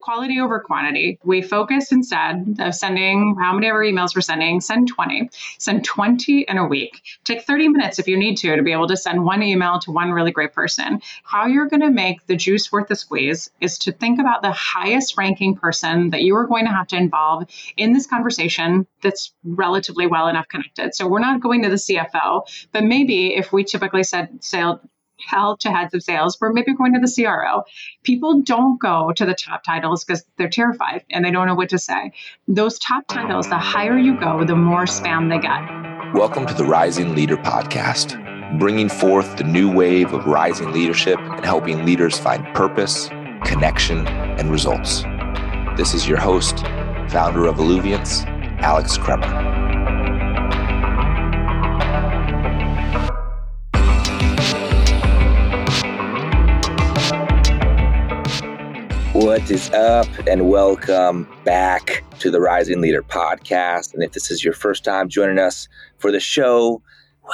quality over quantity. We focus instead of sending how many ever emails we're sending, send 20. Send 20 in a week. Take 30 minutes if you need to to be able to send one email to one really great person. How you're going to make the juice worth the squeeze is to think about the highest ranking person that you are going to have to involve in this conversation that's relatively well enough connected. So we're not going to the CFO, but maybe if we typically said sale tell to heads of sales, we're maybe going to the CRO. People don't go to the top titles because they're terrified and they don't know what to say. Those top titles, the higher you go, the more spam they get. Welcome to the Rising Leader Podcast, bringing forth the new wave of rising leadership and helping leaders find purpose, connection, and results. This is your host, founder of Alluviance, Alex Kremer. What is up, and welcome back to the Rising Leader podcast. And if this is your first time joining us for the show,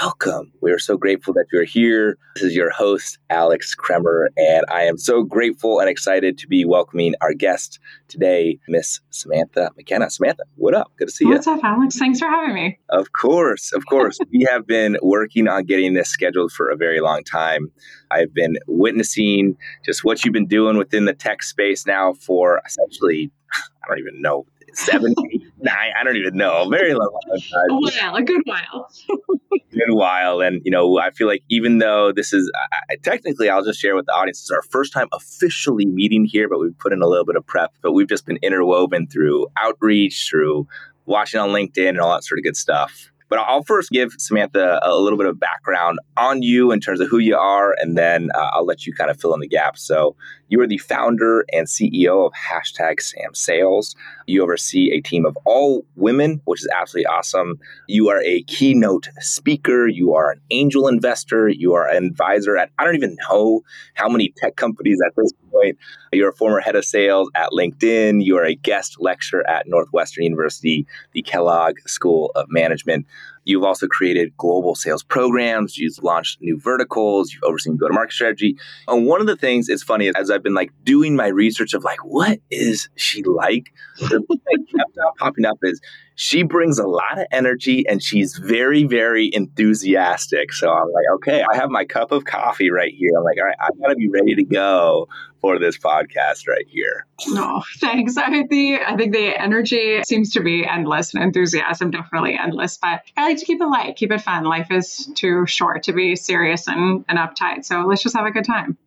welcome. We are so grateful that you're here. This is your host, Alex Kremer, and I am so grateful and excited to be welcoming our guest today, Miss Samantha McKenna. Samantha, what up? Good to see you. What's up, Alex? Thanks for having me. Of course, of course. we have been working on getting this scheduled for a very long time. I've been witnessing just what you've been doing within the tech space now for essentially, I don't even know, seven, nine, I don't even know, a very long time. A while, a good while. good while. And, you know, I feel like even though this is I, technically, I'll just share with the audience, this is our first time officially meeting here, but we've put in a little bit of prep, but we've just been interwoven through outreach, through watching on LinkedIn and all that sort of good stuff. But I'll first give Samantha a little bit of background on you in terms of who you are, and then uh, I'll let you kind of fill in the gaps. So, you are the founder and CEO of hashtag Sam Sales. You oversee a team of all women, which is absolutely awesome. You are a keynote speaker. You are an angel investor. You are an advisor at, I don't even know how many tech companies at this point. You're a former head of sales at LinkedIn. You are a guest lecturer at Northwestern University, the Kellogg School of Management. You've also created global sales programs. You've launched new verticals. You've overseen go to market strategy. And one of the things is funny as I've been like doing my research of like, what is she like? The thing that kept popping up is she brings a lot of energy and she's very, very enthusiastic. So I'm like, okay, I have my cup of coffee right here. I'm like, all right, I gotta be ready to go for this podcast right here. No, thanks. I think the I think the energy seems to be endless and enthusiasm definitely endless. But I like to keep it light, keep it fun. Life is too short to be serious and, and uptight. So let's just have a good time.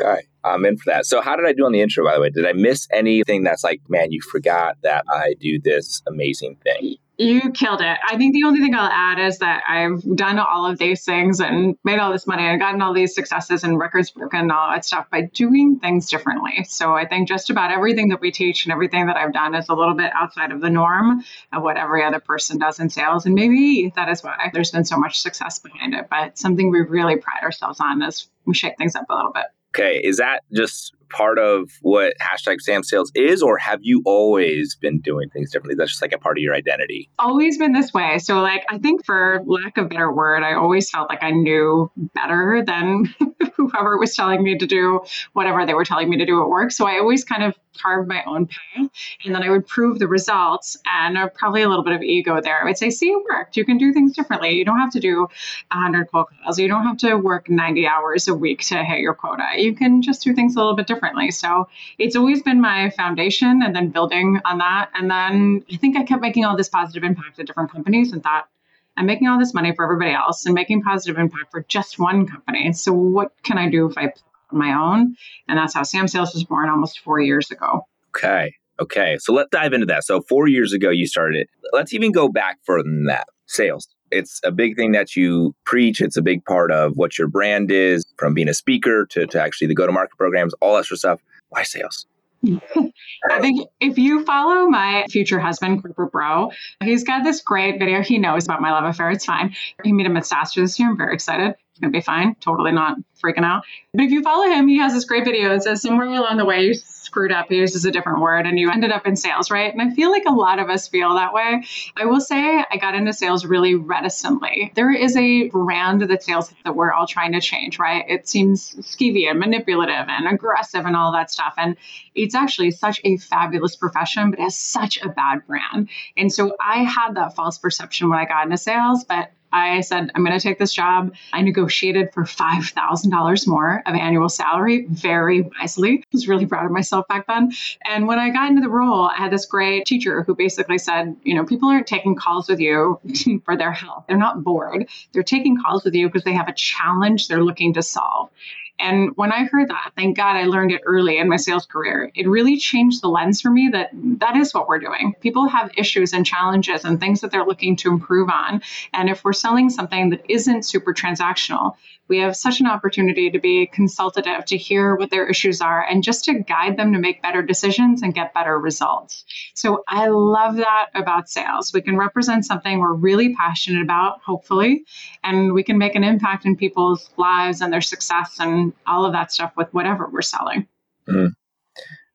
Okay. I'm in for that. So, how did I do on the intro, by the way? Did I miss anything that's like, man, you forgot that I do this amazing thing? You killed it. I think the only thing I'll add is that I've done all of these things and made all this money and gotten all these successes and records broken and all that stuff by doing things differently. So I think just about everything that we teach and everything that I've done is a little bit outside of the norm of what every other person does in sales. And maybe that is why there's been so much success behind it. But something we really pride ourselves on is we shake things up a little bit. Okay, is that just part of what hashtag Sam Sales is, or have you always been doing things differently? That's just like a part of your identity. Always been this way. So, like, I think for lack of better word, I always felt like I knew better than whoever was telling me to do whatever they were telling me to do at work. So I always kind of carved my own path and then I would prove the results and uh, probably a little bit of ego there. I would say, see, it worked. You can do things differently. You don't have to do 100 cold calls. You don't have to work 90 hours a week to hit your quota. You can just do things a little bit differently. So it's always been my foundation and then building on that. And then I think I kept making all this positive impact at different companies and thought, I'm making all this money for everybody else and making positive impact for just one company. So what can I do if I on my own? And that's how Sam Sales was born almost four years ago. Okay. Okay. So let's dive into that. So four years ago you started it. Let's even go back further than that. Sales. It's a big thing that you preach. It's a big part of what your brand is, from being a speaker to, to actually the go-to-market programs, all that sort of stuff. Why sales? I think if you follow my future husband, Corporate Bro, he's got this great video. He knows about my love affair. It's fine. He made him at SaaStr this year. I'm very excited. To be fine. Totally not freaking out. But if you follow him, he has this great video. It says somewhere along the way, you screwed up. He uses a different word and you ended up in sales, right? And I feel like a lot of us feel that way. I will say I got into sales really reticently. There is a brand that sales that we're all trying to change, right? It seems skeevy and manipulative and aggressive and all that stuff. And it's actually such a fabulous profession, but it has such a bad brand. And so I had that false perception when I got into sales, but I said, I'm going to take this job. I negotiated for $5,000 more of annual salary very wisely. I was really proud of myself back then. And when I got into the role, I had this great teacher who basically said, you know, people aren't taking calls with you for their health. They're not bored. They're taking calls with you because they have a challenge they're looking to solve. And when I heard that, thank God I learned it early in my sales career. It really changed the lens for me that that is what we're doing. People have issues and challenges and things that they're looking to improve on. And if we're selling something that isn't super transactional, we have such an opportunity to be consultative, to hear what their issues are, and just to guide them to make better decisions and get better results. So I love that about sales. We can represent something we're really passionate about, hopefully, and we can make an impact in people's lives and their success and all of that stuff with whatever we're selling. Mm.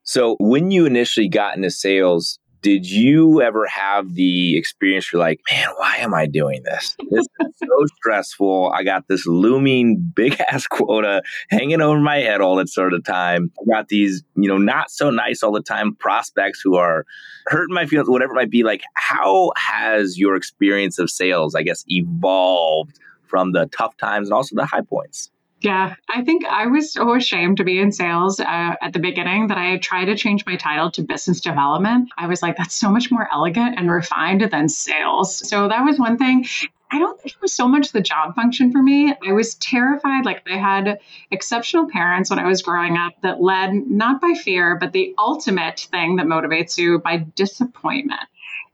So when you initially got into sales, did you ever have the experience you're like, man, why am I doing this? This is so stressful. I got this looming big ass quota hanging over my head all the sort of time. I got these, you know, not so nice all the time prospects who are hurting my feelings, whatever it might be. Like, how has your experience of sales, I guess, evolved from the tough times and also the high points? Yeah, I think I was so ashamed to be in sales uh, at the beginning that I tried to change my title to business development. I was like, that's so much more elegant and refined than sales. So that was one thing. I don't think it was so much the job function for me. I was terrified. Like, I had exceptional parents when I was growing up that led not by fear, but the ultimate thing that motivates you by disappointment.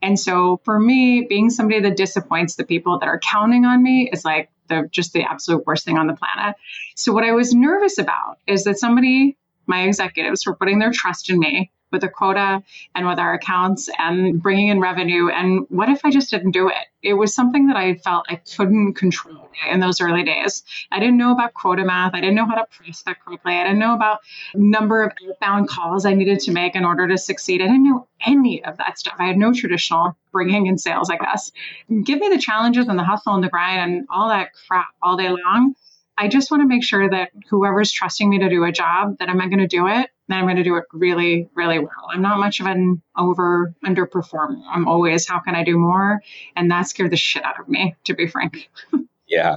And so for me, being somebody that disappoints the people that are counting on me is like the just the absolute worst thing on the planet. So what I was nervous about is that somebody, my executives, were putting their trust in me with a quota and with our accounts and bringing in revenue. And what if I just didn't do it? It was something that I felt I couldn't control in those early days. I didn't know about quota math. I didn't know how to prospect correctly. I didn't know about number of outbound calls I needed to make in order to succeed. I didn't know any of that stuff. I had no traditional bringing in sales, I guess. Give me the challenges and the hustle and the grind and all that crap all day long. I just want to make sure that whoever's trusting me to do a job, that I'm going to do it then I'm going to do it really, really well. I'm not much of an over underperformer. I'm always, how can I do more? And that scared the shit out of me, to be frank. yeah.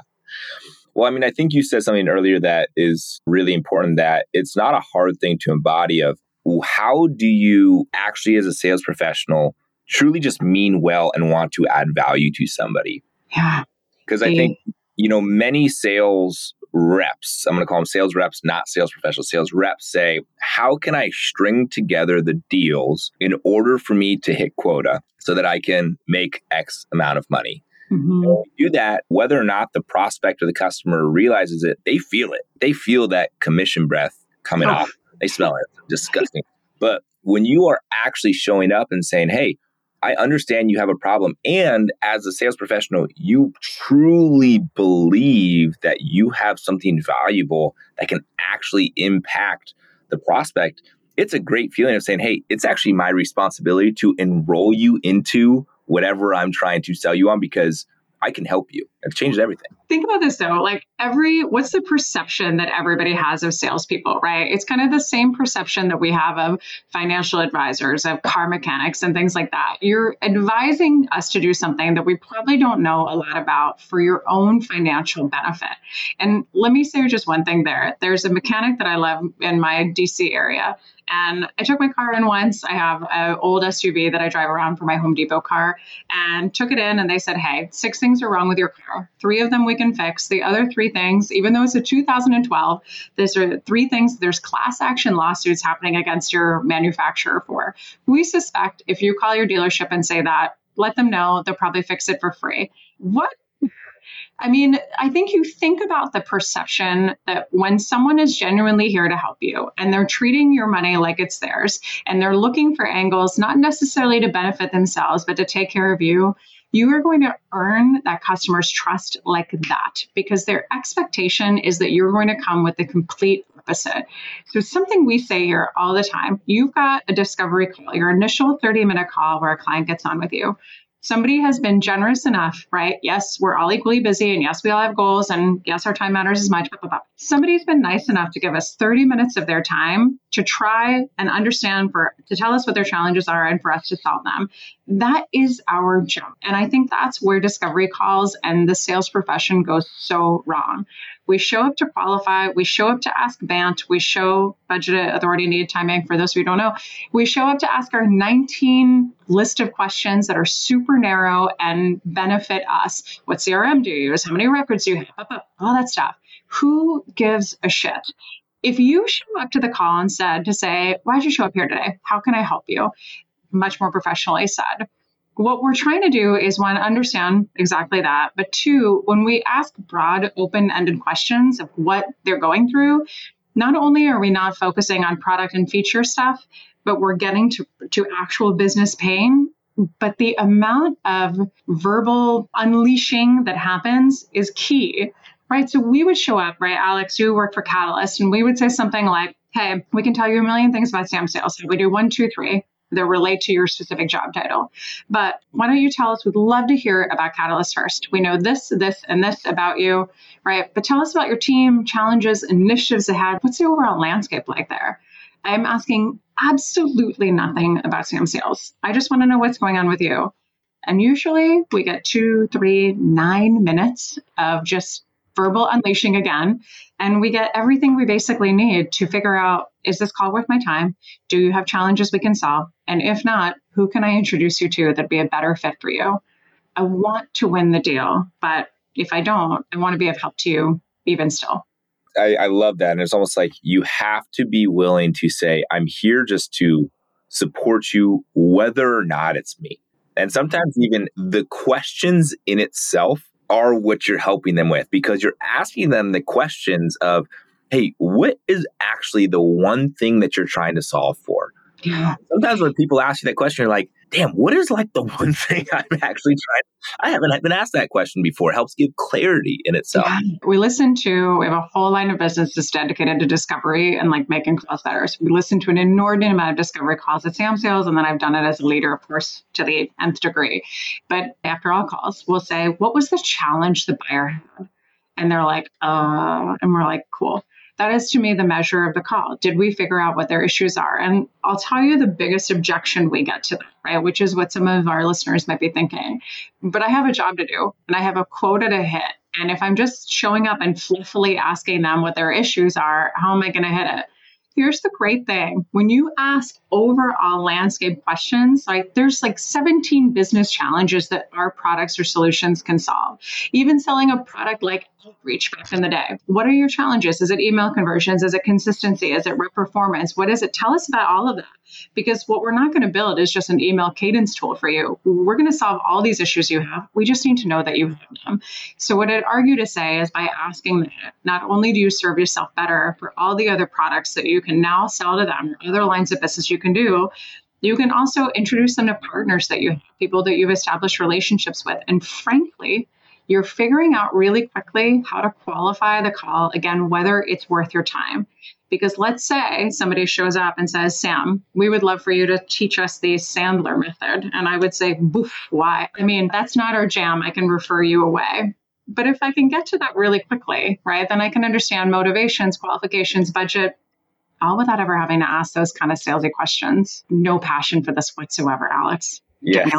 Well, I mean, I think you said something earlier that is really important that it's not a hard thing to embody of how do you actually as a sales professional truly just mean well and want to add value to somebody? Yeah. Because I think, you know, many sales reps, I'm going to call them sales reps, not sales professionals, sales reps say, how can I string together the deals in order for me to hit quota so that I can make X amount of money? Mm-hmm. do that, whether or not the prospect or the customer realizes it, they feel it. They feel that commission breath coming oh. off. They smell it. Disgusting. but when you are actually showing up and saying, hey, I understand you have a problem. And as a sales professional, you truly believe that you have something valuable that can actually impact the prospect. It's a great feeling of saying, hey, it's actually my responsibility to enroll you into whatever I'm trying to sell you on because I can help you. It changes everything. Think about this though. Like every what's the perception that everybody has of salespeople, right? It's kind of the same perception that we have of financial advisors, of car mechanics and things like that. You're advising us to do something that we probably don't know a lot about for your own financial benefit. And let me say just one thing there. There's a mechanic that I love in my DC area and I took my car in once. I have an old SUV that I drive around for my Home Depot car and took it in. And they said, Hey, six things are wrong with your car. Three of them we can fix. The other three things, even though it's a 2012, there's three things there's class action lawsuits happening against your manufacturer for. We suspect if you call your dealership and say that, let them know they'll probably fix it for free. What I mean, I think you think about the perception that when someone is genuinely here to help you and they're treating your money like it's theirs and they're looking for angles, not necessarily to benefit themselves, but to take care of you, you are going to earn that customer's trust like that because their expectation is that you're going to come with the complete opposite. So, something we say here all the time you've got a discovery call, your initial 30 minute call where a client gets on with you somebody has been generous enough, right? Yes, we're all equally busy, and yes, we all have goals, and yes, our time matters as much. Blah, blah, blah. Somebody's been nice enough to give us 30 minutes of their time to try and understand for to tell us what their challenges are and for us to solve them. That is our job. And I think that's where discovery calls and the sales profession goes so wrong. We show up to qualify. We show up to ask BANT. We show budget authority needed timing. For those who don't know, we show up to ask our 19 list of questions that are super narrow and benefit us. What CRM do you use? How many records do you have? All that stuff. Who gives a shit? If you show up to the call and said to say, Why'd you show up here today? How can I help you? Much more professionally said what we're trying to do is one, understand exactly that. But two, when we ask broad, open ended questions of what they're going through, not only are we not focusing on product and feature stuff, but we're getting to, to actual business pain. But the amount of verbal unleashing that happens is key, right? So we would show up, right? Alex, you work for Catalyst, and we would say something like, Hey, we can tell you a million things about Sam sales. So we do one, two, three that relate to your specific job title. But why don't you tell us? We'd love to hear about Catalyst first. We know this, this, and this about you, right? But tell us about your team, challenges, initiatives ahead. What's the overall landscape like there? I'm asking absolutely nothing about Sam sales. I just want to know what's going on with you. And usually we get two, three, nine minutes of just verbal unleashing again. And we get everything we basically need to figure out is this call worth my time? Do you have challenges we can solve? And if not, who can I introduce you to that'd be a better fit for you? I want to win the deal, but if I don't, I want to be of help to you even still. I, I love that. And it's almost like you have to be willing to say, I'm here just to support you, whether or not it's me. And sometimes even the questions in itself are what you're helping them with because you're asking them the questions of, hey, what is actually the one thing that you're trying to solve for? Yeah. Sometimes when people ask you that question, you're like, damn, what is like the one thing I'm actually trying? I haven't been asked that question before. It helps give clarity in itself. Yeah. We listen to, we have a whole line of business that's dedicated to discovery and like making calls better. So we listen to an inordinate amount of discovery calls at Sam Sales. And then I've done it as a leader, of course, to the nth degree. But after all calls, we'll say, what was the challenge the buyer had? And they're like, uh, and we're like, cool that is to me the measure of the call. Did we figure out what their issues are? And I'll tell you the biggest objection we get to that, right? Which is what some of our listeners might be thinking. But I have a job to do and I have a quota to hit. And if I'm just showing up and fluffily asking them what their issues are, how am I going to hit it? Here's the great thing when you ask overall landscape questions, like there's like 17 business challenges that our products or solutions can solve. Even selling a product like outreach back in the day. What are your challenges? Is it email conversions? Is it consistency? Is it rep performance? What is it? Tell us about all of that. Because what we're not going to build is just an email cadence tool for you. We're going to solve all these issues you have. We just need to know that you have them. So, what I'd argue to say is by asking that, not only do you serve yourself better for all the other products that you can now sell to them, other lines of business you can do, you can also introduce them to partners that you have, people that you've established relationships with. And frankly, you're figuring out really quickly how to qualify the call, again, whether it's worth your time. Because let's say somebody shows up and says, Sam, we would love for you to teach us the Sandler method. And I would say, boof, why? I mean, that's not our jam. I can refer you away. But if I can get to that really quickly, right, then I can understand motivations, qualifications, budget, all without ever having to ask those kind of salesy questions. No passion for this whatsoever, Alex. Yeah,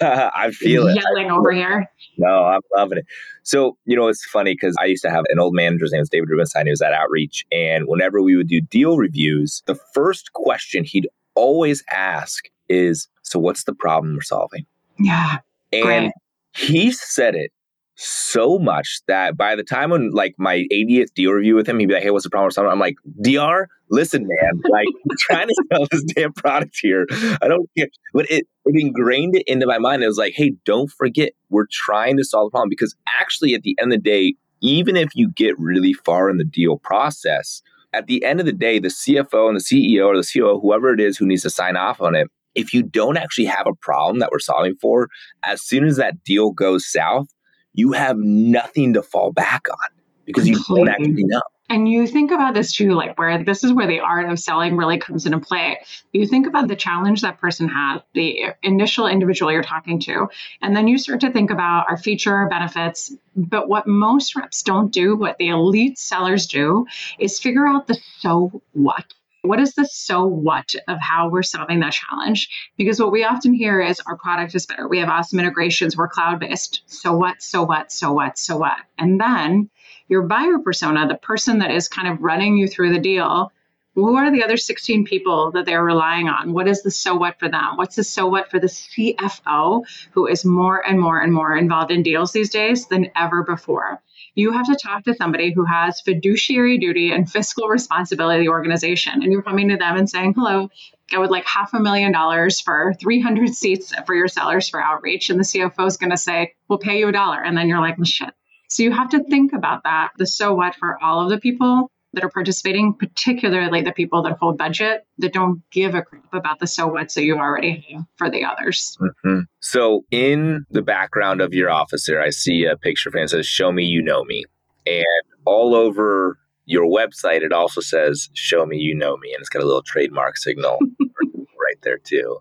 I feel it. Yelling over here. No, I'm loving it. So, you know, it's funny because I used to have an old manager, his name was David Rubenstein. He was at Outreach. And whenever we would do deal reviews, the first question he'd always ask is, So, what's the problem we're solving? Yeah. And great. he said it so much that by the time when like my 80th deal review with him, he'd be like, Hey, what's the problem? I'm like, DR, listen, man, like I'm trying to sell this damn product here. I don't care. But it, it ingrained it into my mind. It was like, hey, don't forget, we're trying to solve the problem. Because actually, at the end of the day, even if you get really far in the deal process, at the end of the day, the CFO and the CEO or the COO, whoever it is who needs to sign off on it, if you don't actually have a problem that we're solving for, as soon as that deal goes south, you have nothing to fall back on because you don't actually know. And you think about this too, like where this is where the art of selling really comes into play. You think about the challenge that person has, the initial individual you're talking to, and then you start to think about our feature, our benefits. But what most reps don't do, what the elite sellers do, is figure out the so what what is the so what of how we're solving that challenge? Because what we often hear is our product is better. We have awesome integrations. We're cloud based. So what? So what? So what? So what? And then your buyer persona, the person that is kind of running you through the deal, who are the other 16 people that they're relying on? What is the so what for them? What's the so what for the CFO who is more and more and more involved in deals these days than ever before? you have to talk to somebody who has fiduciary duty and fiscal responsibility of the organization. And you're coming to them and saying, hello, I would like half a million dollars for 300 seats for your sellers for outreach. And the CFO is going to say, we'll pay you a dollar. And then you're like, shit. So you have to think about that, the so what for all of the people that are participating, particularly the people that hold budget that don't give a crap about the so what so you already have for the others. Mm-hmm. So in the background of your office there, I see a picture that says, Show me you know me. And all over your website, it also says, Show me you know me. And it's got a little trademark signal right there too.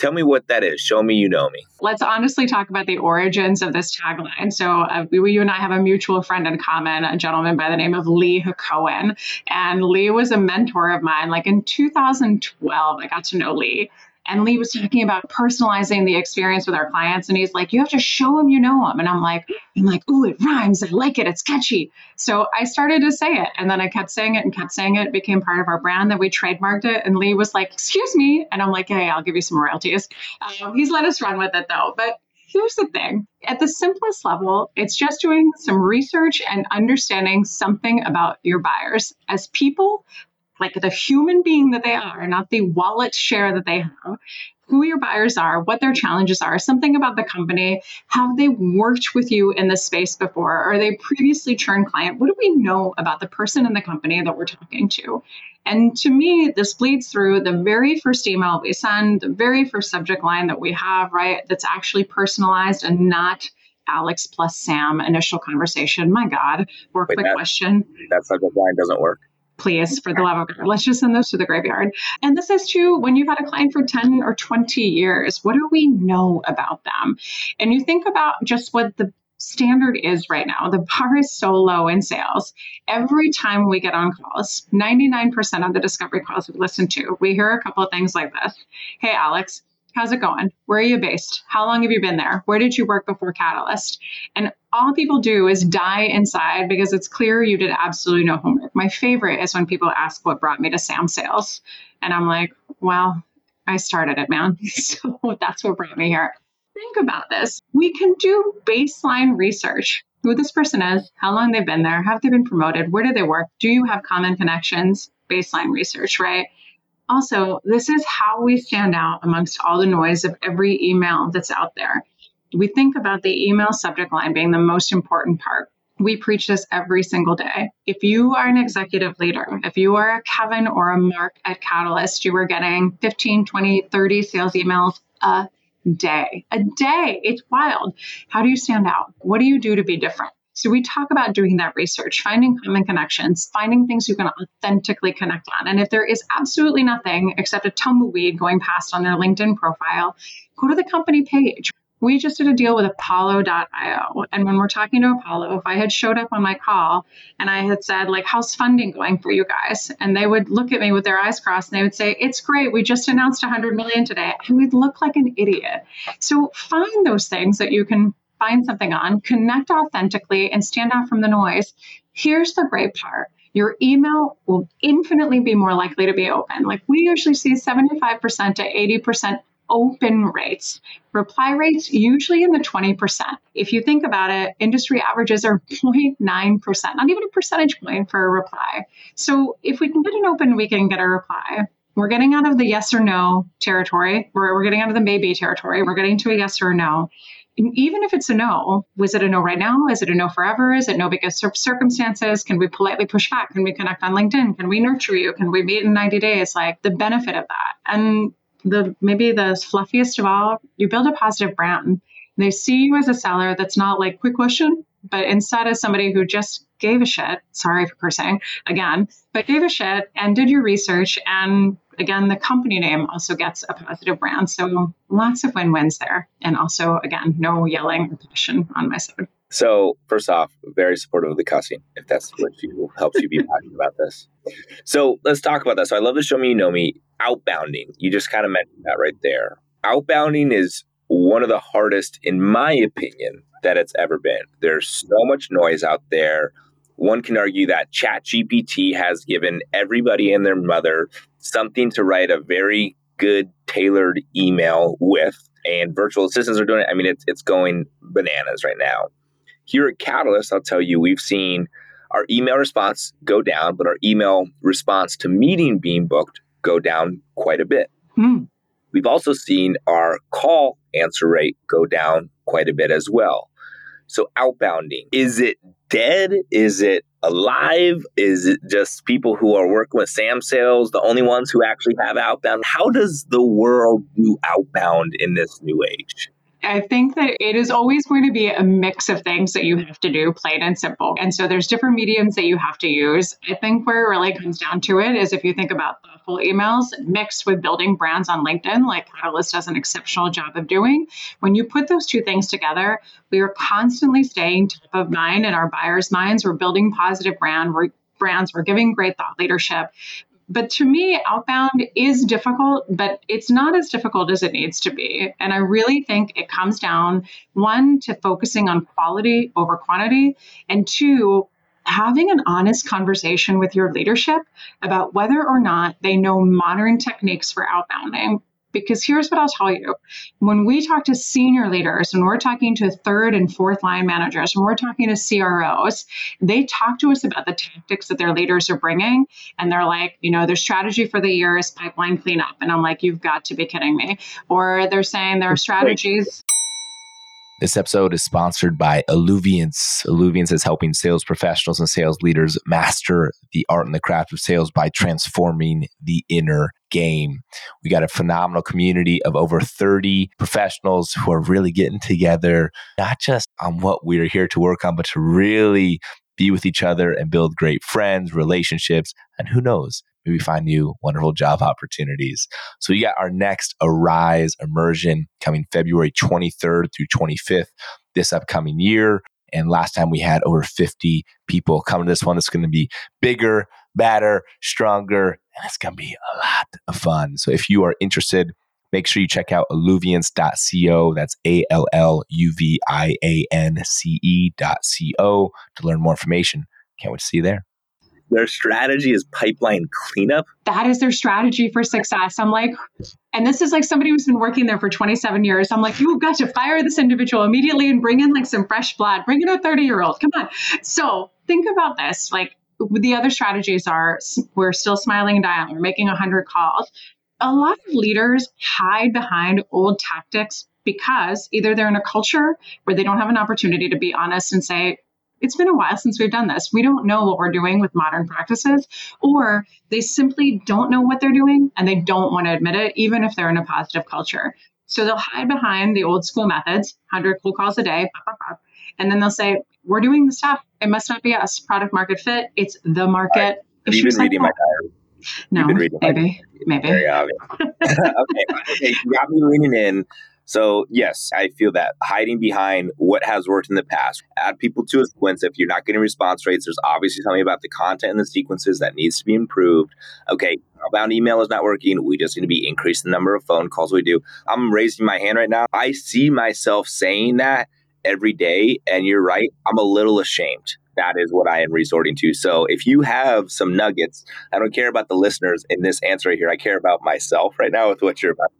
Tell me what that is. Show me you know me. Let's honestly talk about the origins of this tagline. So, uh, we, you and I have a mutual friend in common, a gentleman by the name of Lee Cohen. And Lee was a mentor of mine. Like in 2012, I got to know Lee. And Lee was talking about personalizing the experience with our clients. And he's like, you have to show them you know them. And I'm like, I'm like, ooh, it rhymes. I like it. It's catchy. So I started to say it. And then I kept saying it and kept saying it. It became part of our brand. Then we trademarked it. And Lee was like, excuse me. And I'm like, hey, I'll give you some royalties. Um, he's let us run with it though. But here's the thing at the simplest level, it's just doing some research and understanding something about your buyers. As people, like the human being that they are, not the wallet share that they have, who your buyers are, what their challenges are, something about the company. Have they worked with you in this space before? Are they previously churned client? What do we know about the person in the company that we're talking to? And to me, this bleeds through the very first email we send, the very first subject line that we have, right? That's actually personalized and not Alex plus Sam initial conversation. My God, or quick that, question. That subject line doesn't work please, for the love of God, let's just send those to the graveyard. And this is true when you've had a client for 10 or 20 years. What do we know about them? And you think about just what the standard is right now. The bar is so low in sales. Every time we get on calls, 99% of the discovery calls we listen to, we hear a couple of things like this Hey, Alex, How's it going? Where are you based? How long have you been there? Where did you work before Catalyst? And all people do is die inside because it's clear you did absolutely no homework. My favorite is when people ask what brought me to Sam Sales. And I'm like, well, I started it, man. So that's what brought me here. Think about this. We can do baseline research who this person is, how long they've been there, have they been promoted, where do they work, do you have common connections? Baseline research, right? Also, this is how we stand out amongst all the noise of every email that's out there. We think about the email subject line being the most important part. We preach this every single day. If you are an executive leader, if you are a Kevin or a Mark at Catalyst, you are getting 15, 20, 30 sales emails a day. A day. It's wild. How do you stand out? What do you do to be different? So we talk about doing that research, finding common connections, finding things you can authentically connect on. And if there is absolutely nothing except a tumbleweed going past on their LinkedIn profile, go to the company page. We just did a deal with Apollo.io. And when we're talking to Apollo, if I had showed up on my call and I had said, like, how's funding going for you guys? And they would look at me with their eyes crossed and they would say, it's great. We just announced 100 million today. I would look like an idiot. So find those things that you can find something on, connect authentically, and stand out from the noise. Here's the great part your email will infinitely be more likely to be open. Like we usually see 75% to 80% open rates. Reply rates usually in the 20%. If you think about it, industry averages are 0.9%, not even a percentage point for a reply. So if we can get an open, we can get a reply. We're getting out of the yes or no territory. We're, we're getting out of the maybe territory. We're getting to a yes or a no even if it's a no, was it a no right now? Is it a no forever? Is it no because of circumstances? Can we politely push back? Can we connect on LinkedIn? Can we nurture you? Can we meet in 90 days? Like the benefit of that. And the maybe the fluffiest of all, you build a positive brand. They see you as a seller that's not like quick question, but instead as somebody who just gave a shit. Sorry for cursing again, but gave a shit and did your research. And again, the company name also gets a positive brand. So lots of win wins there. And also, again, no yelling or passion on my side. So, first off, very supportive of the cussing, if that's what you helps you be passionate about this. So, let's talk about that. So, I love the show me, you know me, outbounding. You just kind of mentioned that right there. Outbounding is one of the hardest, in my opinion, that it's ever been. There's so much noise out there. One can argue that ChatGPT has given everybody and their mother something to write a very good tailored email with, and virtual assistants are doing it. I mean, it's, it's going bananas right now. Here at Catalyst, I'll tell you, we've seen our email response go down, but our email response to meeting being booked go down quite a bit. Hmm. We've also seen our call answer rate go down quite a bit as well. So, outbounding, is it dead? Is it alive? Is it just people who are working with SAM sales, the only ones who actually have outbound? How does the world do outbound in this new age? I think that it is always going to be a mix of things that you have to do, plain and simple. And so there's different mediums that you have to use. I think where it really comes down to it is if you think about full emails mixed with building brands on LinkedIn, like Catalyst does an exceptional job of doing, when you put those two things together, we are constantly staying top of mind in our buyers' minds. We're building positive brand. We're brands. We're giving great thought leadership. But to me, outbound is difficult, but it's not as difficult as it needs to be. And I really think it comes down one, to focusing on quality over quantity, and two, having an honest conversation with your leadership about whether or not they know modern techniques for outbounding because here's what I'll tell you when we talk to senior leaders, and we're talking to third and fourth line managers, and we're talking to CROs, they talk to us about the tactics that their leaders are bringing. And they're like, you know, their strategy for the year is pipeline cleanup. And I'm like, you've got to be kidding me. Or they're saying their strategies. This episode is sponsored by Alluviance. Alluviance is helping sales professionals and sales leaders master the art and the craft of sales by transforming the inner game. We got a phenomenal community of over 30 professionals who are really getting together, not just on what we're here to work on, but to really be with each other and build great friends, relationships, and who knows, maybe find new wonderful job opportunities. So we got our next Arise immersion coming February 23rd through 25th this upcoming year. And last time we had over 50 people coming to this one. It's going to be bigger, better, stronger, and it's going to be a lot of fun. So if you are interested, make sure you check out alluviance.co. That's A L L U V I A N C E.co to learn more information. Can't wait to see you there their strategy is pipeline cleanup. That is their strategy for success. I'm like, and this is like somebody who's been working there for 27 years. I'm like, you've got to fire this individual immediately and bring in like some fresh blood, bring in a 30 year old. Come on. So think about this. Like the other strategies are we're still smiling and dialing, we're making 100 calls. A lot of leaders hide behind old tactics because either they're in a culture where they don't have an opportunity to be honest and say, it's been a while since we've done this. We don't know what we're doing with modern practices, or they simply don't know what they're doing and they don't want to admit it, even if they're in a positive culture. So they'll hide behind the old school methods, 100 cold calls a day, and then they'll say, We're doing the stuff. It must not be us. Product market fit. It's the market. Have you been reading my diary? No, maybe, maybe. Very obvious. okay, okay, you got me leaning in. So, yes, I feel that hiding behind what has worked in the past, add people to a sequence. If you're not getting response rates, there's obviously something about the content and the sequences that needs to be improved. Okay, outbound email is not working. We just need to be increasing the number of phone calls we do. I'm raising my hand right now. I see myself saying that every day. And you're right, I'm a little ashamed. That is what I am resorting to. So if you have some nuggets, I don't care about the listeners in this answer right here. I care about myself right now with what you're about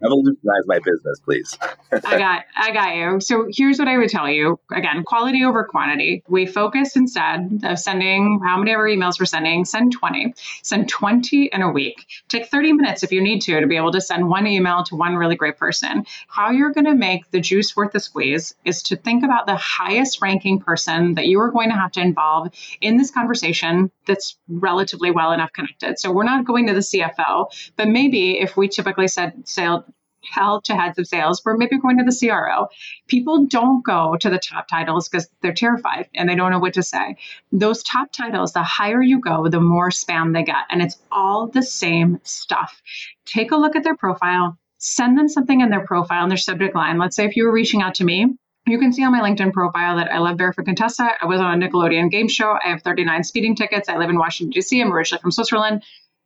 revolutionize my business, please. I got I got you. So here's what I would tell you. Again, quality over quantity. We focus instead of sending how many ever emails we're sending, send 20. Send 20 in a week. Take 30 minutes if you need to to be able to send one email to one really great person. How you're going to make the juice worth the squeeze is to think about the highest ranking person that you are going to have to involve in this conversation that's relatively well enough connected. So we're not going to the CFO, but maybe if we typically said sale tell to heads of sales we're maybe going to the CRO. People don't go to the top titles because they're terrified and they don't know what to say. Those top titles, the higher you go, the more spam they get. And it's all the same stuff. Take a look at their profile, send them something in their profile in their subject line. Let's say if you were reaching out to me, you can see on my LinkedIn profile that I love Barefoot Contessa. I was on a Nickelodeon game show. I have 39 speeding tickets. I live in Washington, D.C. I'm originally from Switzerland.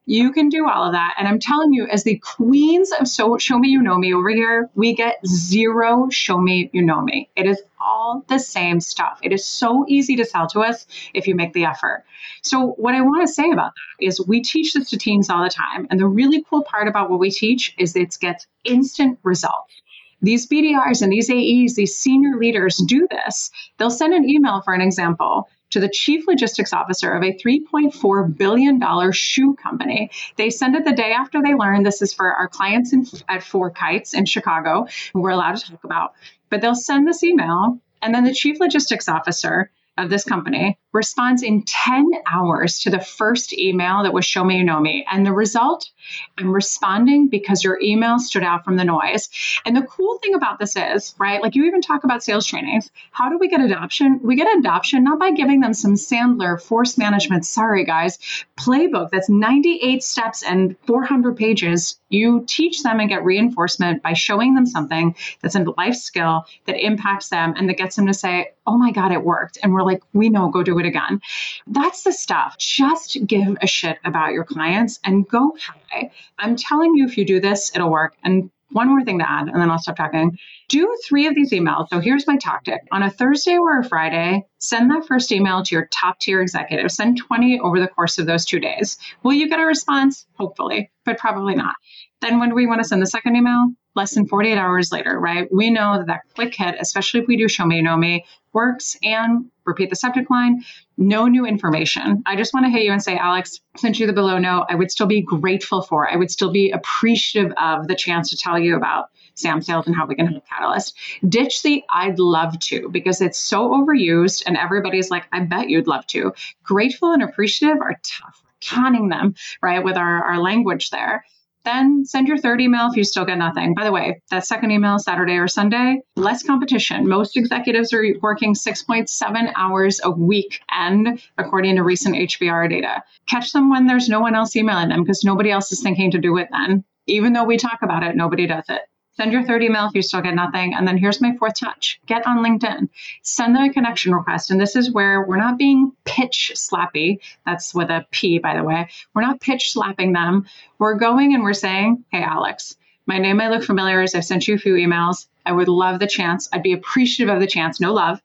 You can do all of that. And I'm telling you, as the queens of so show me you know me over here, we get zero show me you know me. It is all the same stuff. It is so easy to sell to us if you make the effort. So what I want to say about that is we teach this to teens all the time. And the really cool part about what we teach is it gets instant results. These BDRs and these AEs, these senior leaders do this. They'll send an email, for an example, to the chief logistics officer of a $3.4 billion shoe company. They send it the day after they learn this is for our clients in, at FourKites in Chicago, who we're allowed to talk about. But they'll send this email, and then the chief logistics officer of this company responds in 10 hours to the first email that was show me you know me. And the result i'm responding because your email stood out from the noise. And the cool thing about this is right like you even talk about sales trainings how do we get adoption? We get adoption not by giving them some sandler force management sorry guys playbook that's 98 steps and 400 pages. You teach them and get reinforcement by showing them something that's a life skill that impacts them and that gets them to say oh my god it worked and we're like we know go do it again. That's the stuff. Just give a shit about your clients and go high. I'm telling you, if you do this, it'll work. And one more thing to add, and then I'll stop talking. Do three of these emails. So here's my tactic. On a Thursday or a Friday, send that first email to your top tier executive. Send 20 over the course of those two days. Will you get a response? Hopefully, but probably not. Then when do we want to send the second email, less than 48 hours later, right? We know that that quick hit, especially if we do show me, know me, works and repeat the subject line. No new information. I just want to hit you and say, Alex, sent you the below note. I would still be grateful for. I would still be appreciative of the chance to tell you about Sam Sales and how we can help Catalyst. Ditch the I'd love to because it's so overused and everybody's like, I bet you'd love to. Grateful and appreciative are tough. Conning them, right, with our, our language there then send your third email if you still get nothing. By the way, that second email, Saturday or Sunday, less competition. Most executives are working 6.7 hours a week, and according to recent HBR data, catch them when there's no one else emailing them because nobody else is thinking to do it then. Even though we talk about it, nobody does it. Send your third email if you still get nothing. And then here's my fourth touch get on LinkedIn. Send them a connection request. And this is where we're not being pitch slappy. That's with a P, by the way. We're not pitch slapping them. We're going and we're saying, hey, Alex, my name may look familiar as I've sent you a few emails. I would love the chance. I'd be appreciative of the chance, no love.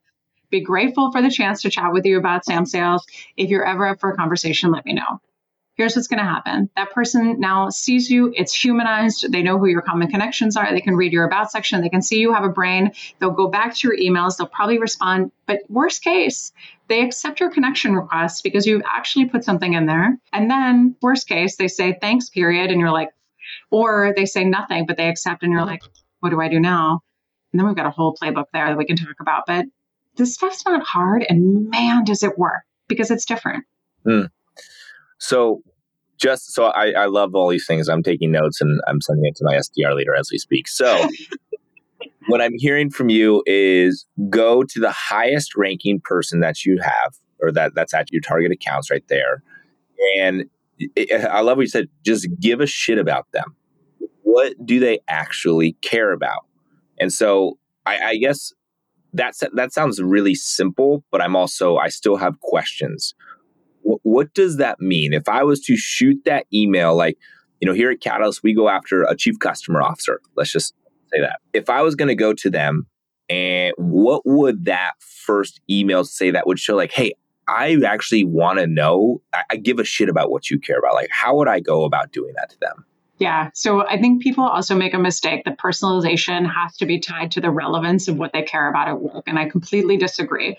Be grateful for the chance to chat with you about Sam Sales. If you're ever up for a conversation, let me know here's what's going to happen. That person now sees you, it's humanized. They know who your common connections are. They can read your about section. They can see you have a brain. They'll go back to your emails. They'll probably respond. But worst case, they accept your connection request because you've actually put something in there. And then, worst case, they say thanks, period. And you're like, or they say nothing, but they accept and you're like, what do I do now? And then we've got a whole playbook there that we can talk about. But this stuff's not hard. And man, does it work because it's different. Mm. So just so I, I love all these things. I'm taking notes and I'm sending it to my SDR leader as we speak. So what I'm hearing from you is go to the highest ranking person that you have, or that that's at your target accounts right there. And it, I love what you said. Just give a shit about them. What do they actually care about? And so I, I guess that's that sounds really simple, but I'm also I still have questions what does that mean? If I was to shoot that email, like, you know, here at Catalyst, we go after a chief customer officer. Let's just say that. If I was going to go to them, and what would that first email say that would show, like, hey, I actually want to know, I, I give a shit about what you care about. Like, how would I go about doing that to them? Yeah. So I think people also make a mistake that personalization has to be tied to the relevance of what they care about at work. And I completely disagree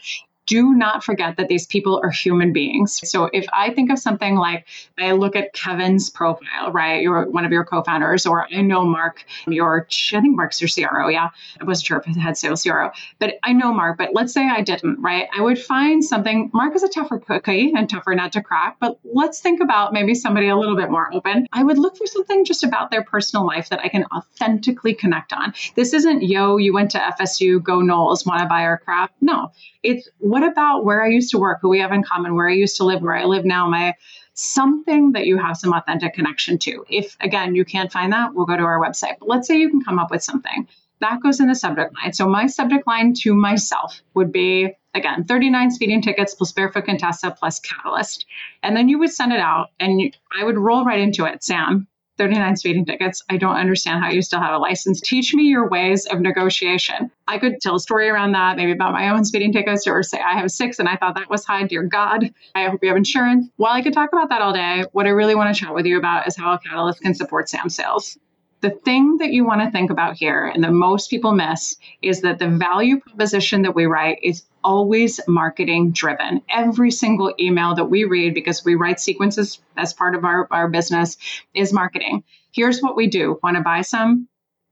do not forget that these people are human beings. So if I think of something like I look at Kevin's profile, right? You're one of your co-founders, or I know Mark, your I think Mark's your CRO, yeah. I wasn't sure if it had sales CRO, but I know Mark. But let's say I didn't, right? I would find something. Mark is a tougher cookie and tougher nut to crack. But let's think about maybe somebody a little bit more open. I would look for something just about their personal life that I can authentically connect on. This isn't yo, you went to FSU, go Noles, want to buy our crap. No, it's what about where I used to work, who we have in common, where I used to live, where I live now, my something that you have some authentic connection to. If again you can't find that, we'll go to our website. But let's say you can come up with something. That goes in the subject line. So my subject line to myself would be again 39 speeding tickets plus barefoot contessa plus catalyst and then you would send it out and i would roll right into it sam 39 speeding tickets. I don't understand how you still have a license. Teach me your ways of negotiation. I could tell a story around that, maybe about my own speeding tickets, or say I have six and I thought that was high. Dear God, I hope you have insurance. While I could talk about that all day, what I really want to chat with you about is how a catalyst can support SAM sales. The thing that you want to think about here, and that most people miss, is that the value proposition that we write is always marketing driven. Every single email that we read, because we write sequences as part of our, our business, is marketing. Here's what we do want to buy some?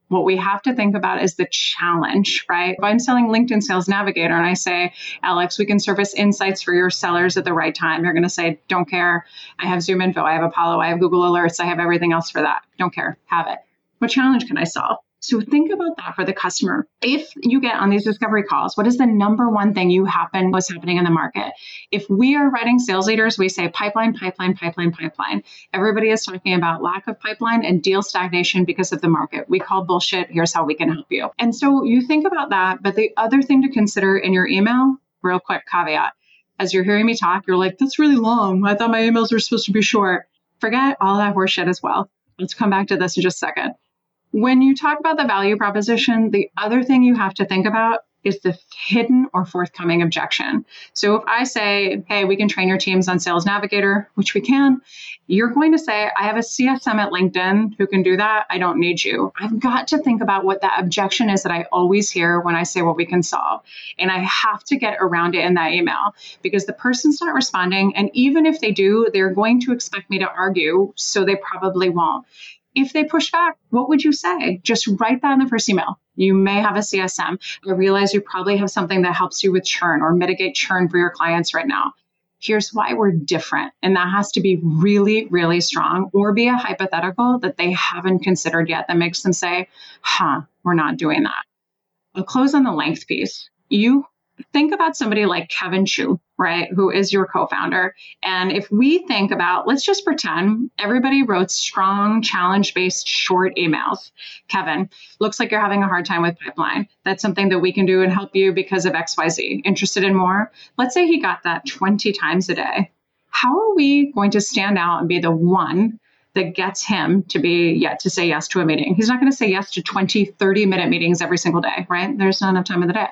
What we have to think about is the challenge, right? If I'm selling LinkedIn Sales Navigator and I say, Alex, we can surface insights for your sellers at the right time, you're going to say, don't care. I have ZoomInfo, I have Apollo, I have Google Alerts, I have everything else for that. Don't care. Have it. What challenge can I solve? So think about that for the customer. If you get on these discovery calls, what is the number one thing you happen what's happening in the market? If we are writing sales leaders, we say pipeline, pipeline, pipeline, pipeline. Everybody is talking about lack of pipeline and deal stagnation because of the market. We call bullshit. Here's how we can help you. And so you think about that. But the other thing to consider in your email, real quick caveat, as you're hearing me talk, you're like, that's really long. I thought my emails were supposed to be short. Forget all that horseshit as well. Let's come back to this in just a second. When you talk about the value proposition, the other thing you have to think about is the hidden or forthcoming objection. So if I say, hey, we can train your teams on Sales Navigator, which we can, you're going to say, I have a CSM at LinkedIn who can do that. I don't need you. I've got to think about what that objection is that I always hear when I say what we can solve. And I have to get around it in that email because the person's not responding. And even if they do, they're going to expect me to argue. So they probably won't if they push back, what would you say? Just write that in the first email. You may have a CSM. I realize you probably have something that helps you with churn or mitigate churn for your clients right now. Here's why we're different. And that has to be really, really strong or be a hypothetical that they haven't considered yet that makes them say, huh, we're not doing that. I'll close on the length piece. You think about somebody like Kevin Chu, right, who is your co founder. And if we think about, let's just pretend everybody wrote strong, challenge based short emails. Kevin, looks like you're having a hard time with pipeline. That's something that we can do and help you because of XYZ. Interested in more? Let's say he got that 20 times a day. How are we going to stand out and be the one that gets him to be yet to say yes to a meeting. He's not going to say yes to 20, 30 minute meetings every single day, right? There's not enough time in the day.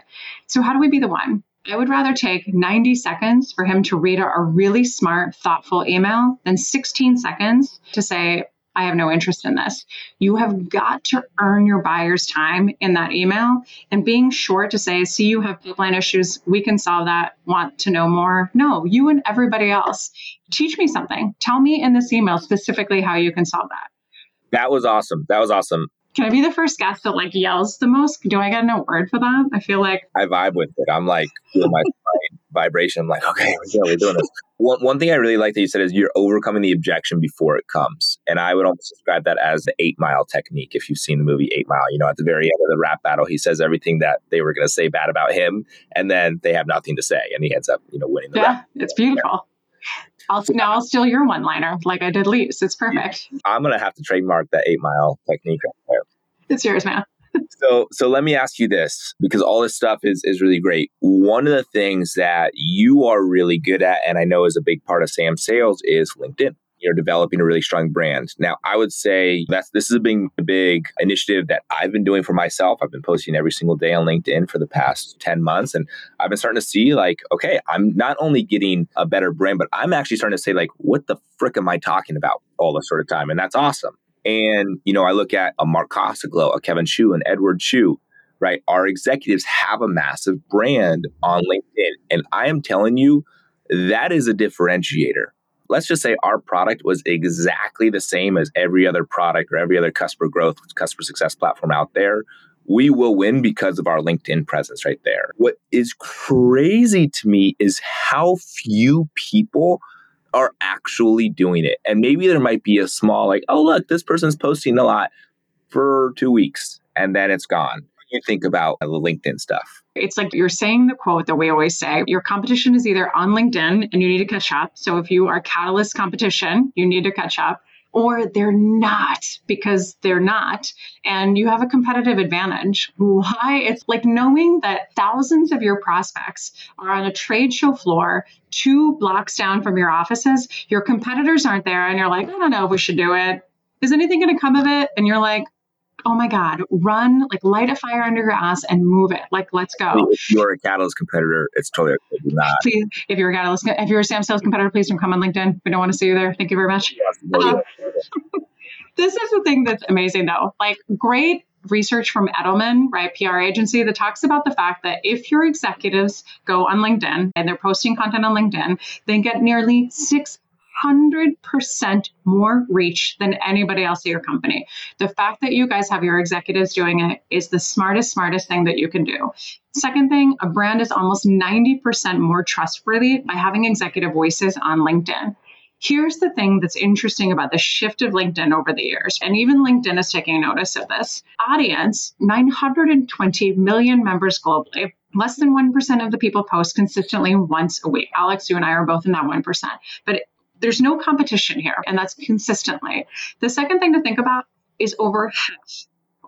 So how do we be the one? I would rather take 90 seconds for him to read a really smart, thoughtful email than 16 seconds to say, I have no interest in this. You have got to earn your buyer's time in that email and being sure to say, see, you have pipeline issues. We can solve that. Want to know more? No, you and everybody else. Teach me something. Tell me in this email specifically how you can solve that. That was awesome. That was awesome. Can I be the first guest that like yells the most? Do I get an award for that? I feel like I vibe with it. I'm like vibration. I'm like, okay, yeah, we're doing this. One, one thing I really like that you said is you're overcoming the objection before it comes. And I would almost describe that as the eight mile technique. If you've seen the movie Eight Mile, you know, at the very end of the rap battle, he says everything that they were going to say bad about him. And then they have nothing to say. And he ends up, you know, winning the yeah, rap. It's beautiful. I'll now I'll steal your one liner like I did Lee's. It's perfect. I'm gonna have to trademark that eight mile technique right there. It's yours, man. So so let me ask you this because all this stuff is is really great. One of the things that you are really good at, and I know is a big part of Sam sales, is LinkedIn. You're developing a really strong brand. Now, I would say that's this is a big, a big initiative that I've been doing for myself. I've been posting every single day on LinkedIn for the past 10 months. And I've been starting to see like, okay, I'm not only getting a better brand, but I'm actually starting to say, like, what the frick am I talking about all this sort of time? And that's awesome. And, you know, I look at a Mark Costaglow, a Kevin Xu, an Edward Chiu, right? Our executives have a massive brand on LinkedIn. And I am telling you, that is a differentiator. Let's just say our product was exactly the same as every other product or every other customer growth, customer success platform out there. We will win because of our LinkedIn presence right there. What is crazy to me is how few people are actually doing it. And maybe there might be a small, like, oh, look, this person's posting a lot for two weeks and then it's gone. You think about the LinkedIn stuff. It's like you're saying the quote that we always say your competition is either on LinkedIn and you need to catch up. So if you are Catalyst competition, you need to catch up, or they're not because they're not. And you have a competitive advantage. Why? It's like knowing that thousands of your prospects are on a trade show floor two blocks down from your offices. Your competitors aren't there, and you're like, I don't know if we should do it. Is anything going to come of it? And you're like, oh my God, run, like light a fire under your ass and move it. Like, let's go. If you're a Catalyst competitor, it's totally okay. Not. Please, if you're a Catalyst, if you're a Sam Sales competitor, please don't come on LinkedIn. We don't want to see you there. Thank you very much. This is the thing that's amazing though. Like, great research from Edelman, right, PR agency, that talks about the fact that if your executives go on LinkedIn and they're posting content on LinkedIn, they get nearly six 100% more reach than anybody else at your company. The fact that you guys have your executives doing it is the smartest, smartest thing that you can do. Second thing, a brand is almost 90% more trustworthy by having executive voices on LinkedIn. Here's the thing that's interesting about the shift of LinkedIn over the years, and even LinkedIn is taking notice of this. Audience 920 million members globally. Less than 1% of the people post consistently once a week. Alex, you and I are both in that 1%. But there's no competition here, and that's consistently. The second thing to think about is over half.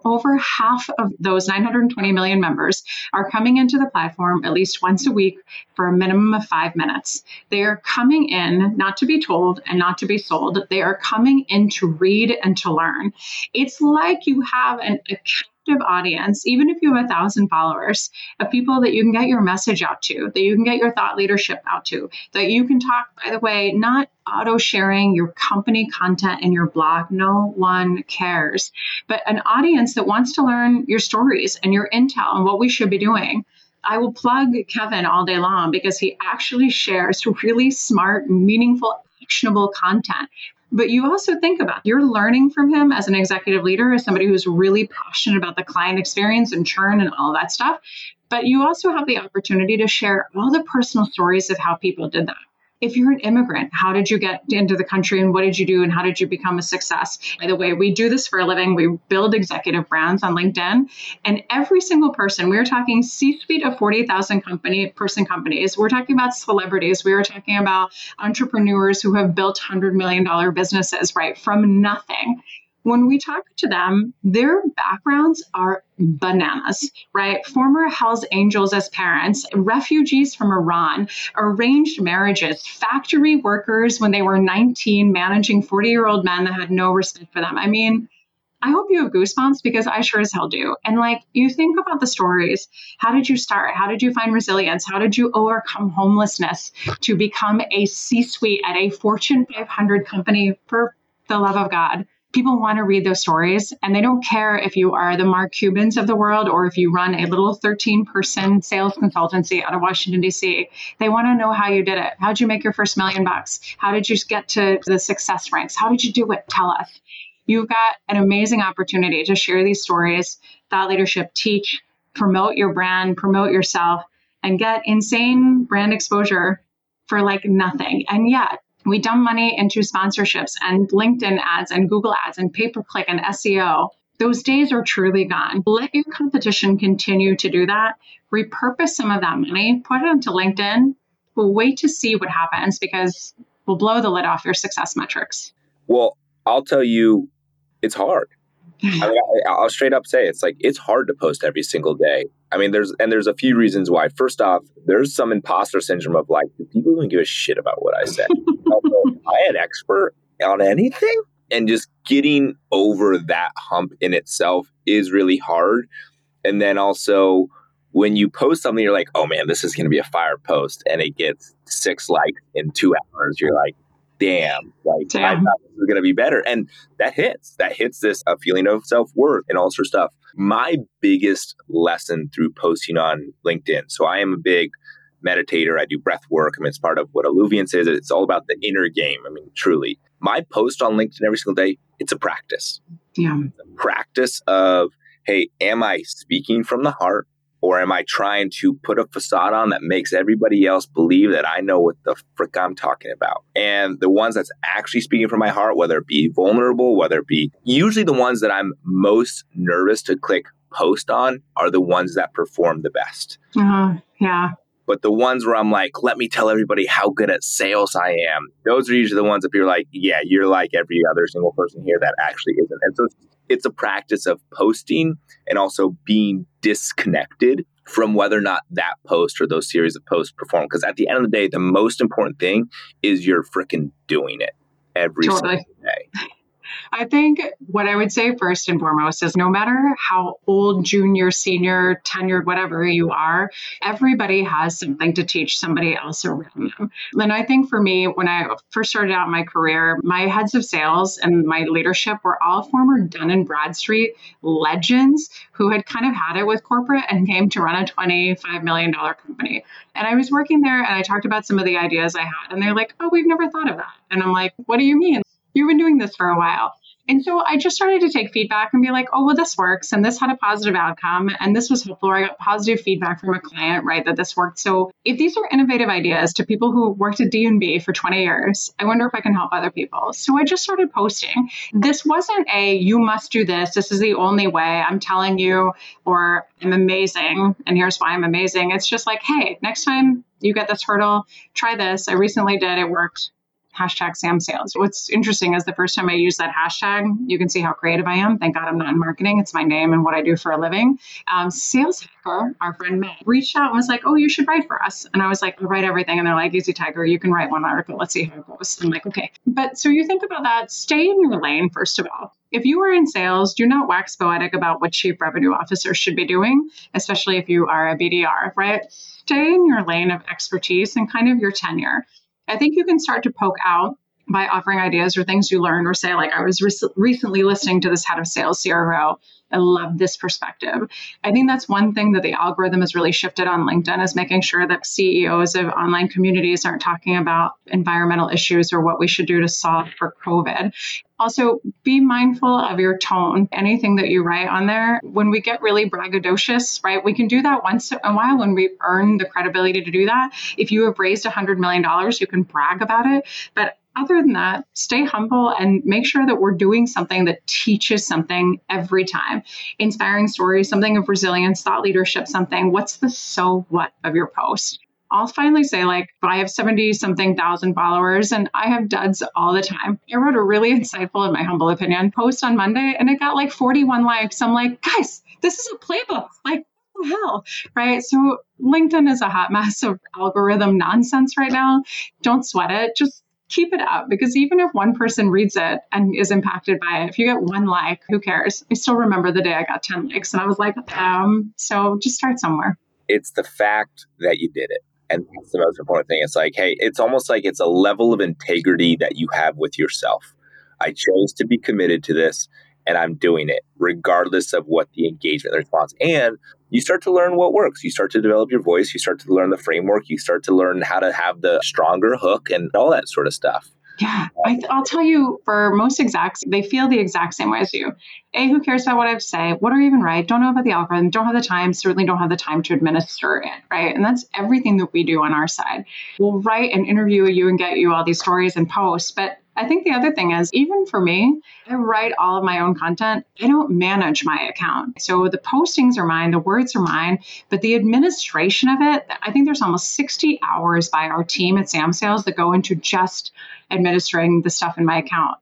Over half of those 920 million members are coming into the platform at least once a week for a minimum of five minutes. They are coming in not to be told and not to be sold. They are coming in to read and to learn. It's like you have an, a captive audience, even if you have a thousand followers, of people that you can get your message out to, that you can get your thought leadership out to, that you can talk, by the way, not auto sharing your company content in your blog. No one cares. But an audience that wants to learn your stories and your intel and what we should be doing. I will plug Kevin all day long because he actually shares really smart, meaningful, actionable content but you also think about you're learning from him as an executive leader, as somebody who's really passionate about the client experience and churn and all that stuff. But you also have the opportunity to share all the personal stories of how people did that if you're an immigrant, how did you get into the country and what did you do and how did you become a success? By the way, we do this for a living. We build executive brands on LinkedIn, and every single person, we're talking C-suite of 40,000 company person companies. We're talking about celebrities. We are talking about entrepreneurs who have built $100 million businesses, right, from nothing when we talk to them, their backgrounds are bananas, right? Former Hells Angels as parents, refugees from Iran, arranged marriages, factory workers when they were 19, managing 40 year old men that had no respect for them. I mean, I hope you have goosebumps because I sure as hell do. And like you think about the stories. How did you start? How did you find resilience? How did you overcome homelessness to become a C suite at a Fortune 500 company for the love of God? People want to read those stories and they don't care if you are the Mark Cubans of the world or if you run a little 13 person sales consultancy out of Washington, D.C. They want to know how you did it. How did you make your first million bucks? How did you get to the success ranks? How did you do it? Tell us. You've got an amazing opportunity to share these stories, thought leadership, teach, promote your brand, promote yourself, and get insane brand exposure for like nothing. And yet, we dump money into sponsorships and LinkedIn ads and Google ads and pay per click and SEO. Those days are truly gone. Let your competition continue to do that. Repurpose some of that money, put it into LinkedIn. We'll wait to see what happens because we'll blow the lid off your success metrics. Well, I'll tell you, it's hard. I mean, I'll straight up say it's like it's hard to post every single day. I mean, there's and there's a few reasons why. First off, there's some imposter syndrome of like, people don't give a shit about what I say? I am an expert on anything, and just getting over that hump in itself is really hard. And then also, when you post something, you're like, oh man, this is going to be a fire post, and it gets six likes in two hours. You're like, damn, like Damn. I thought this was going to be better. And that hits. That hits this a feeling of self worth and all sorts of stuff. My biggest lesson through posting on LinkedIn. So I am a big meditator. I do breath work. I mean, it's part of what Alluviance is. It's all about the inner game. I mean, truly. My post on LinkedIn every single day, it's a practice. Yeah. The practice of, hey, am I speaking from the heart? Or am I trying to put a facade on that makes everybody else believe that I know what the frick I'm talking about? And the ones that's actually speaking from my heart, whether it be vulnerable, whether it be usually the ones that I'm most nervous to click post on are the ones that perform the best. Uh, yeah. But the ones where I'm like, let me tell everybody how good at sales I am, those are usually the ones that people are like, yeah, you're like every other single person here that actually isn't. And so it's a practice of posting and also being disconnected from whether or not that post or those series of posts perform. Because at the end of the day, the most important thing is you're freaking doing it every Totally. single day. I think what I would say first and foremost is no matter how old, junior, senior, tenured, whatever you are, everybody has something to teach somebody else around them. And I think for me, when I first started out my career, my heads of sales and my leadership were all former Dun and Bradstreet legends who had kind of had it with corporate and came to run a $25 million company. And I was working there and I talked about some of the ideas I had, and they're like, oh, we've never thought of that. And I'm like, what do you mean? You've been doing this for a while. And so I just started to take feedback and be like, oh, well, this works. And this had a positive outcome. And this was helpful. I got positive feedback from a client, right, that this worked. So if these are innovative ideas to people who worked at D&B for 20 years, I wonder if I can help other people. So I just started posting. This wasn't a, you must do this. This is the only way. I'm telling you, or I'm amazing. And here's why I'm amazing. It's just like, hey, next time you get this hurdle, try this. I recently did. It worked hashtag Sam Sales. What's interesting is the first time I used that hashtag, you can see how creative I am. Thank God I'm not in marketing. It's my name and what I do for a living. Um, Sales Hacker, our friend Matt, reached out and was like, oh, you should write for us. And I was like, I'll write everything. And they're like, easy tiger, you can write one article. Let's see how it goes. I'm like, okay. But so you think about that, stay in your lane, first of all. If you are in sales, do not wax poetic about what chief revenue officers should be doing, especially if you are a BDR, right? Stay in your lane of expertise and kind of your tenure. I think you can start to poke out by offering ideas or things you learn or say, like, I was rec- recently listening to this head of sales CRO. I love this perspective. I think that's one thing that the algorithm has really shifted on LinkedIn is making sure that CEOs of online communities aren't talking about environmental issues or what we should do to solve for COVID. Also, be mindful of your tone. Anything that you write on there, when we get really braggadocious, right, we can do that once in a while when we earn the credibility to do that. If you have raised $100 million, you can brag about it. But other than that, stay humble and make sure that we're doing something that teaches something every time. Inspiring stories, something of resilience, thought leadership, something. What's the so what of your post? I'll finally say, like, I have 70 something thousand followers and I have duds all the time. I wrote a really insightful, in my humble opinion, post on Monday and it got like 41 likes. I'm like, guys, this is a playbook. Like, hell? Right. So LinkedIn is a hot mess of algorithm nonsense right now. Don't sweat it. Just keep it up because even if one person reads it and is impacted by it, if you get one like, who cares? I still remember the day I got 10 likes and I was like, um, so just start somewhere. It's the fact that you did it. And that's the most important thing. It's like, hey, it's almost like it's a level of integrity that you have with yourself. I chose to be committed to this and I'm doing it regardless of what the engagement response. And you start to learn what works. You start to develop your voice. You start to learn the framework. You start to learn how to have the stronger hook and all that sort of stuff. Yeah, I, will tell you for most execs, they feel the exact same way as you. A, who cares about what I have to say? What are even right? Don't know about the algorithm. Don't have the time. Certainly don't have the time to administer it, right? And that's everything that we do on our side. We'll write and interview you and get you all these stories and posts, but I think the other thing is, even for me, I write all of my own content. I don't manage my account. So the postings are mine, the words are mine, but the administration of it, I think there's almost 60 hours by our team at Sam Sales that go into just administering the stuff in my account.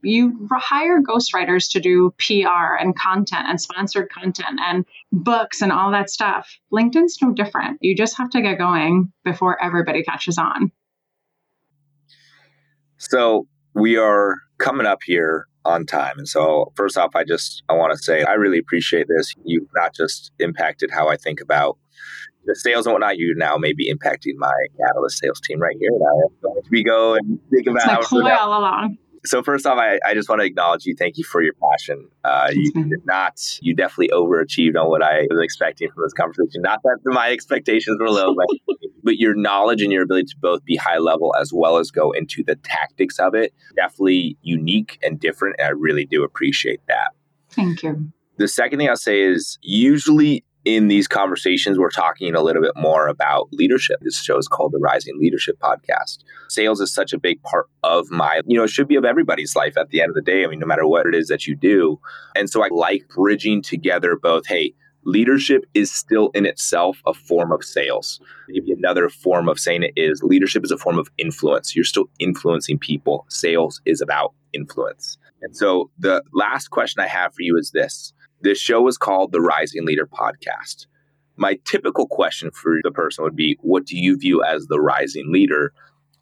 You hire ghostwriters to do PR and content and sponsored content and books and all that stuff. LinkedIn's no different. You just have to get going before everybody catches on. So we are coming up here on time. And so first off, I just I want to say I really appreciate this. You've not just impacted how I think about the sales and whatnot, you now may be impacting my Catalyst sales team right here. And I am going to be going and think about it's how like to do ploy that. all along. So first off, I, I just want to acknowledge you. Thank you for your passion. Uh, you did not, you definitely overachieved on what I was expecting from this conversation. Not that my expectations were low, but, but your knowledge and your ability to both be high level as well as go into the tactics of it, definitely unique and different. And I really do appreciate that. Thank you. The second thing I'll say is usually in these conversations, we're talking a little bit more about leadership. This show is called the Rising Leadership Podcast. Sales is such a big part of my, you know, it should be of everybody's life at the end of the day. I mean, no matter what it is that you do. And so I like bridging together both, hey, leadership is still in itself a form of sales. Maybe another form of saying it is leadership is a form of influence. You're still influencing people. Sales is about influence. And so the last question I have for you is this this show is called the Rising Leader Podcast. My typical question for the person would be What do you view as the rising leader?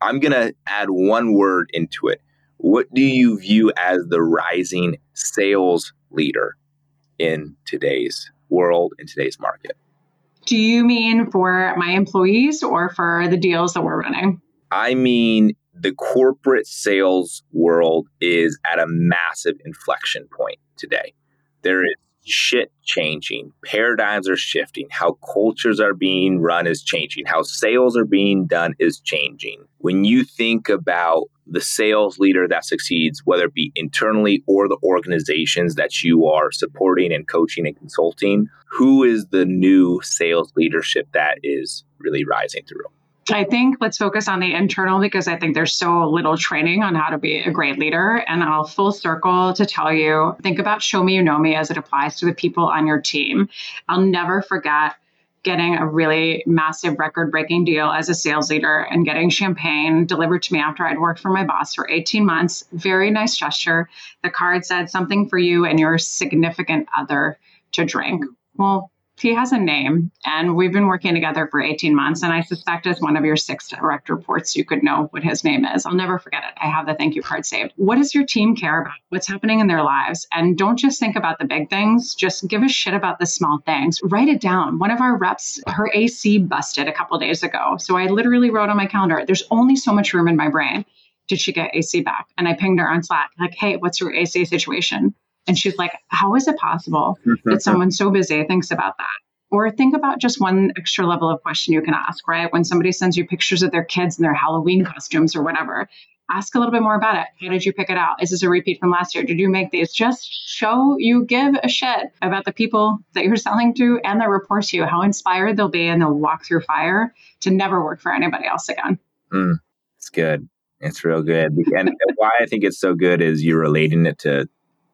I'm going to add one word into it. What do you view as the rising sales leader in today's world, in today's market? Do you mean for my employees or for the deals that we're running? I mean, the corporate sales world is at a massive inflection point today. There is shit changing, paradigms are shifting, how cultures are being run is changing, how sales are being done is changing. When you think about the sales leader that succeeds, whether it be internally or the organizations that you are supporting and coaching and consulting, who is the new sales leadership that is really rising through? I think let's focus on the internal because I think there's so little training on how to be a great leader. And I'll full circle to tell you think about show me you know me as it applies to the people on your team. I'll never forget getting a really massive record breaking deal as a sales leader and getting champagne delivered to me after I'd worked for my boss for 18 months. Very nice gesture. The card said something for you and your significant other to drink. Well, he has a name and we've been working together for 18 months and i suspect as one of your six direct reports you could know what his name is. I'll never forget it. I have the thank you card saved. What does your team care about? What's happening in their lives? And don't just think about the big things. Just give a shit about the small things. Write it down. One of our reps her ac busted a couple days ago. So i literally wrote on my calendar there's only so much room in my brain. Did she get ac back? And i pinged her on slack like hey what's your ac situation and she's like, How is it possible that someone so busy thinks about that? Or think about just one extra level of question you can ask, right? When somebody sends you pictures of their kids in their Halloween costumes or whatever, ask a little bit more about it. How did you pick it out? Is this a repeat from last year? Did you make these? Just show you give a shit about the people that you're selling to and their report to you, how inspired they'll be and they'll walk through fire to never work for anybody else again. Mm, it's good. It's real good. And why I think it's so good is you're relating it to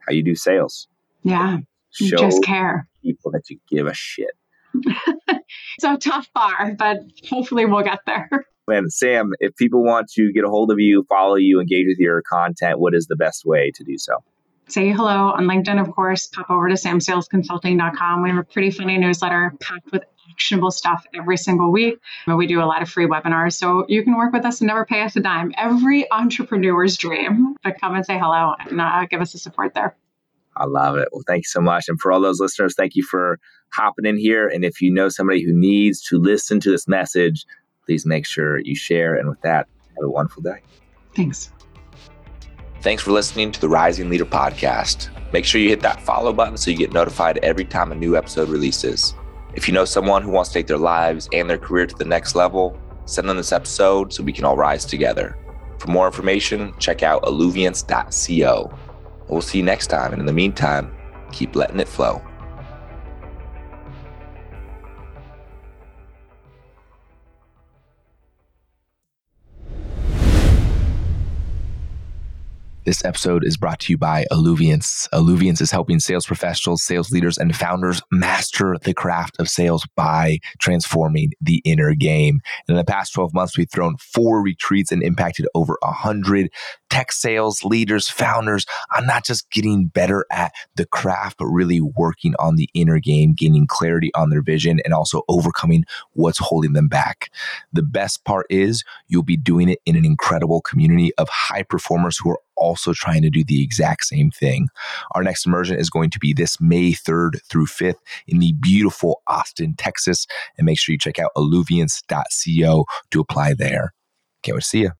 how you do sales. Yeah. Show just care. people that you give a shit. It's a tough bar, but hopefully we'll get there. And Sam, if people want to get a hold of you, follow you, engage with your content, what is the best way to do so? Say hello on LinkedIn, of course. Pop over to samsalesconsulting.com. We have a pretty funny newsletter packed with actionable stuff every single week. And we do a lot of free webinars. So you can work with us and never pay us a dime. Every entrepreneur's dream. But come and say hello and uh, give us the support there. I love it. Well, thank you so much. And for all those listeners, thank you for hopping in here. And if you know somebody who needs to listen to this message, please make sure you share. And with that, have a wonderful day. Thanks. Thanks for listening to the Rising Leader Podcast. Make sure you hit that follow button so you get notified every time a new episode releases. If you know someone who wants to take their lives and their career to the next level, send them this episode so we can all rise together. For more information, check out alluviance.co. We'll see you next time. And in the meantime, keep letting it flow. This episode is brought to you by Alluviance. Alluviance is helping sales professionals, sales leaders, and founders master the craft of sales by transforming the inner game. In the past 12 months, we've thrown four retreats and impacted over 100 tech sales leaders, founders on not just getting better at the craft, but really working on the inner game, gaining clarity on their vision, and also overcoming what's holding them back. The best part is you'll be doing it in an incredible community of high performers who are also trying to do the exact same thing. Our next immersion is going to be this May 3rd through 5th in the beautiful Austin, Texas. And make sure you check out alluviance.co to apply there. Can't wait to see you.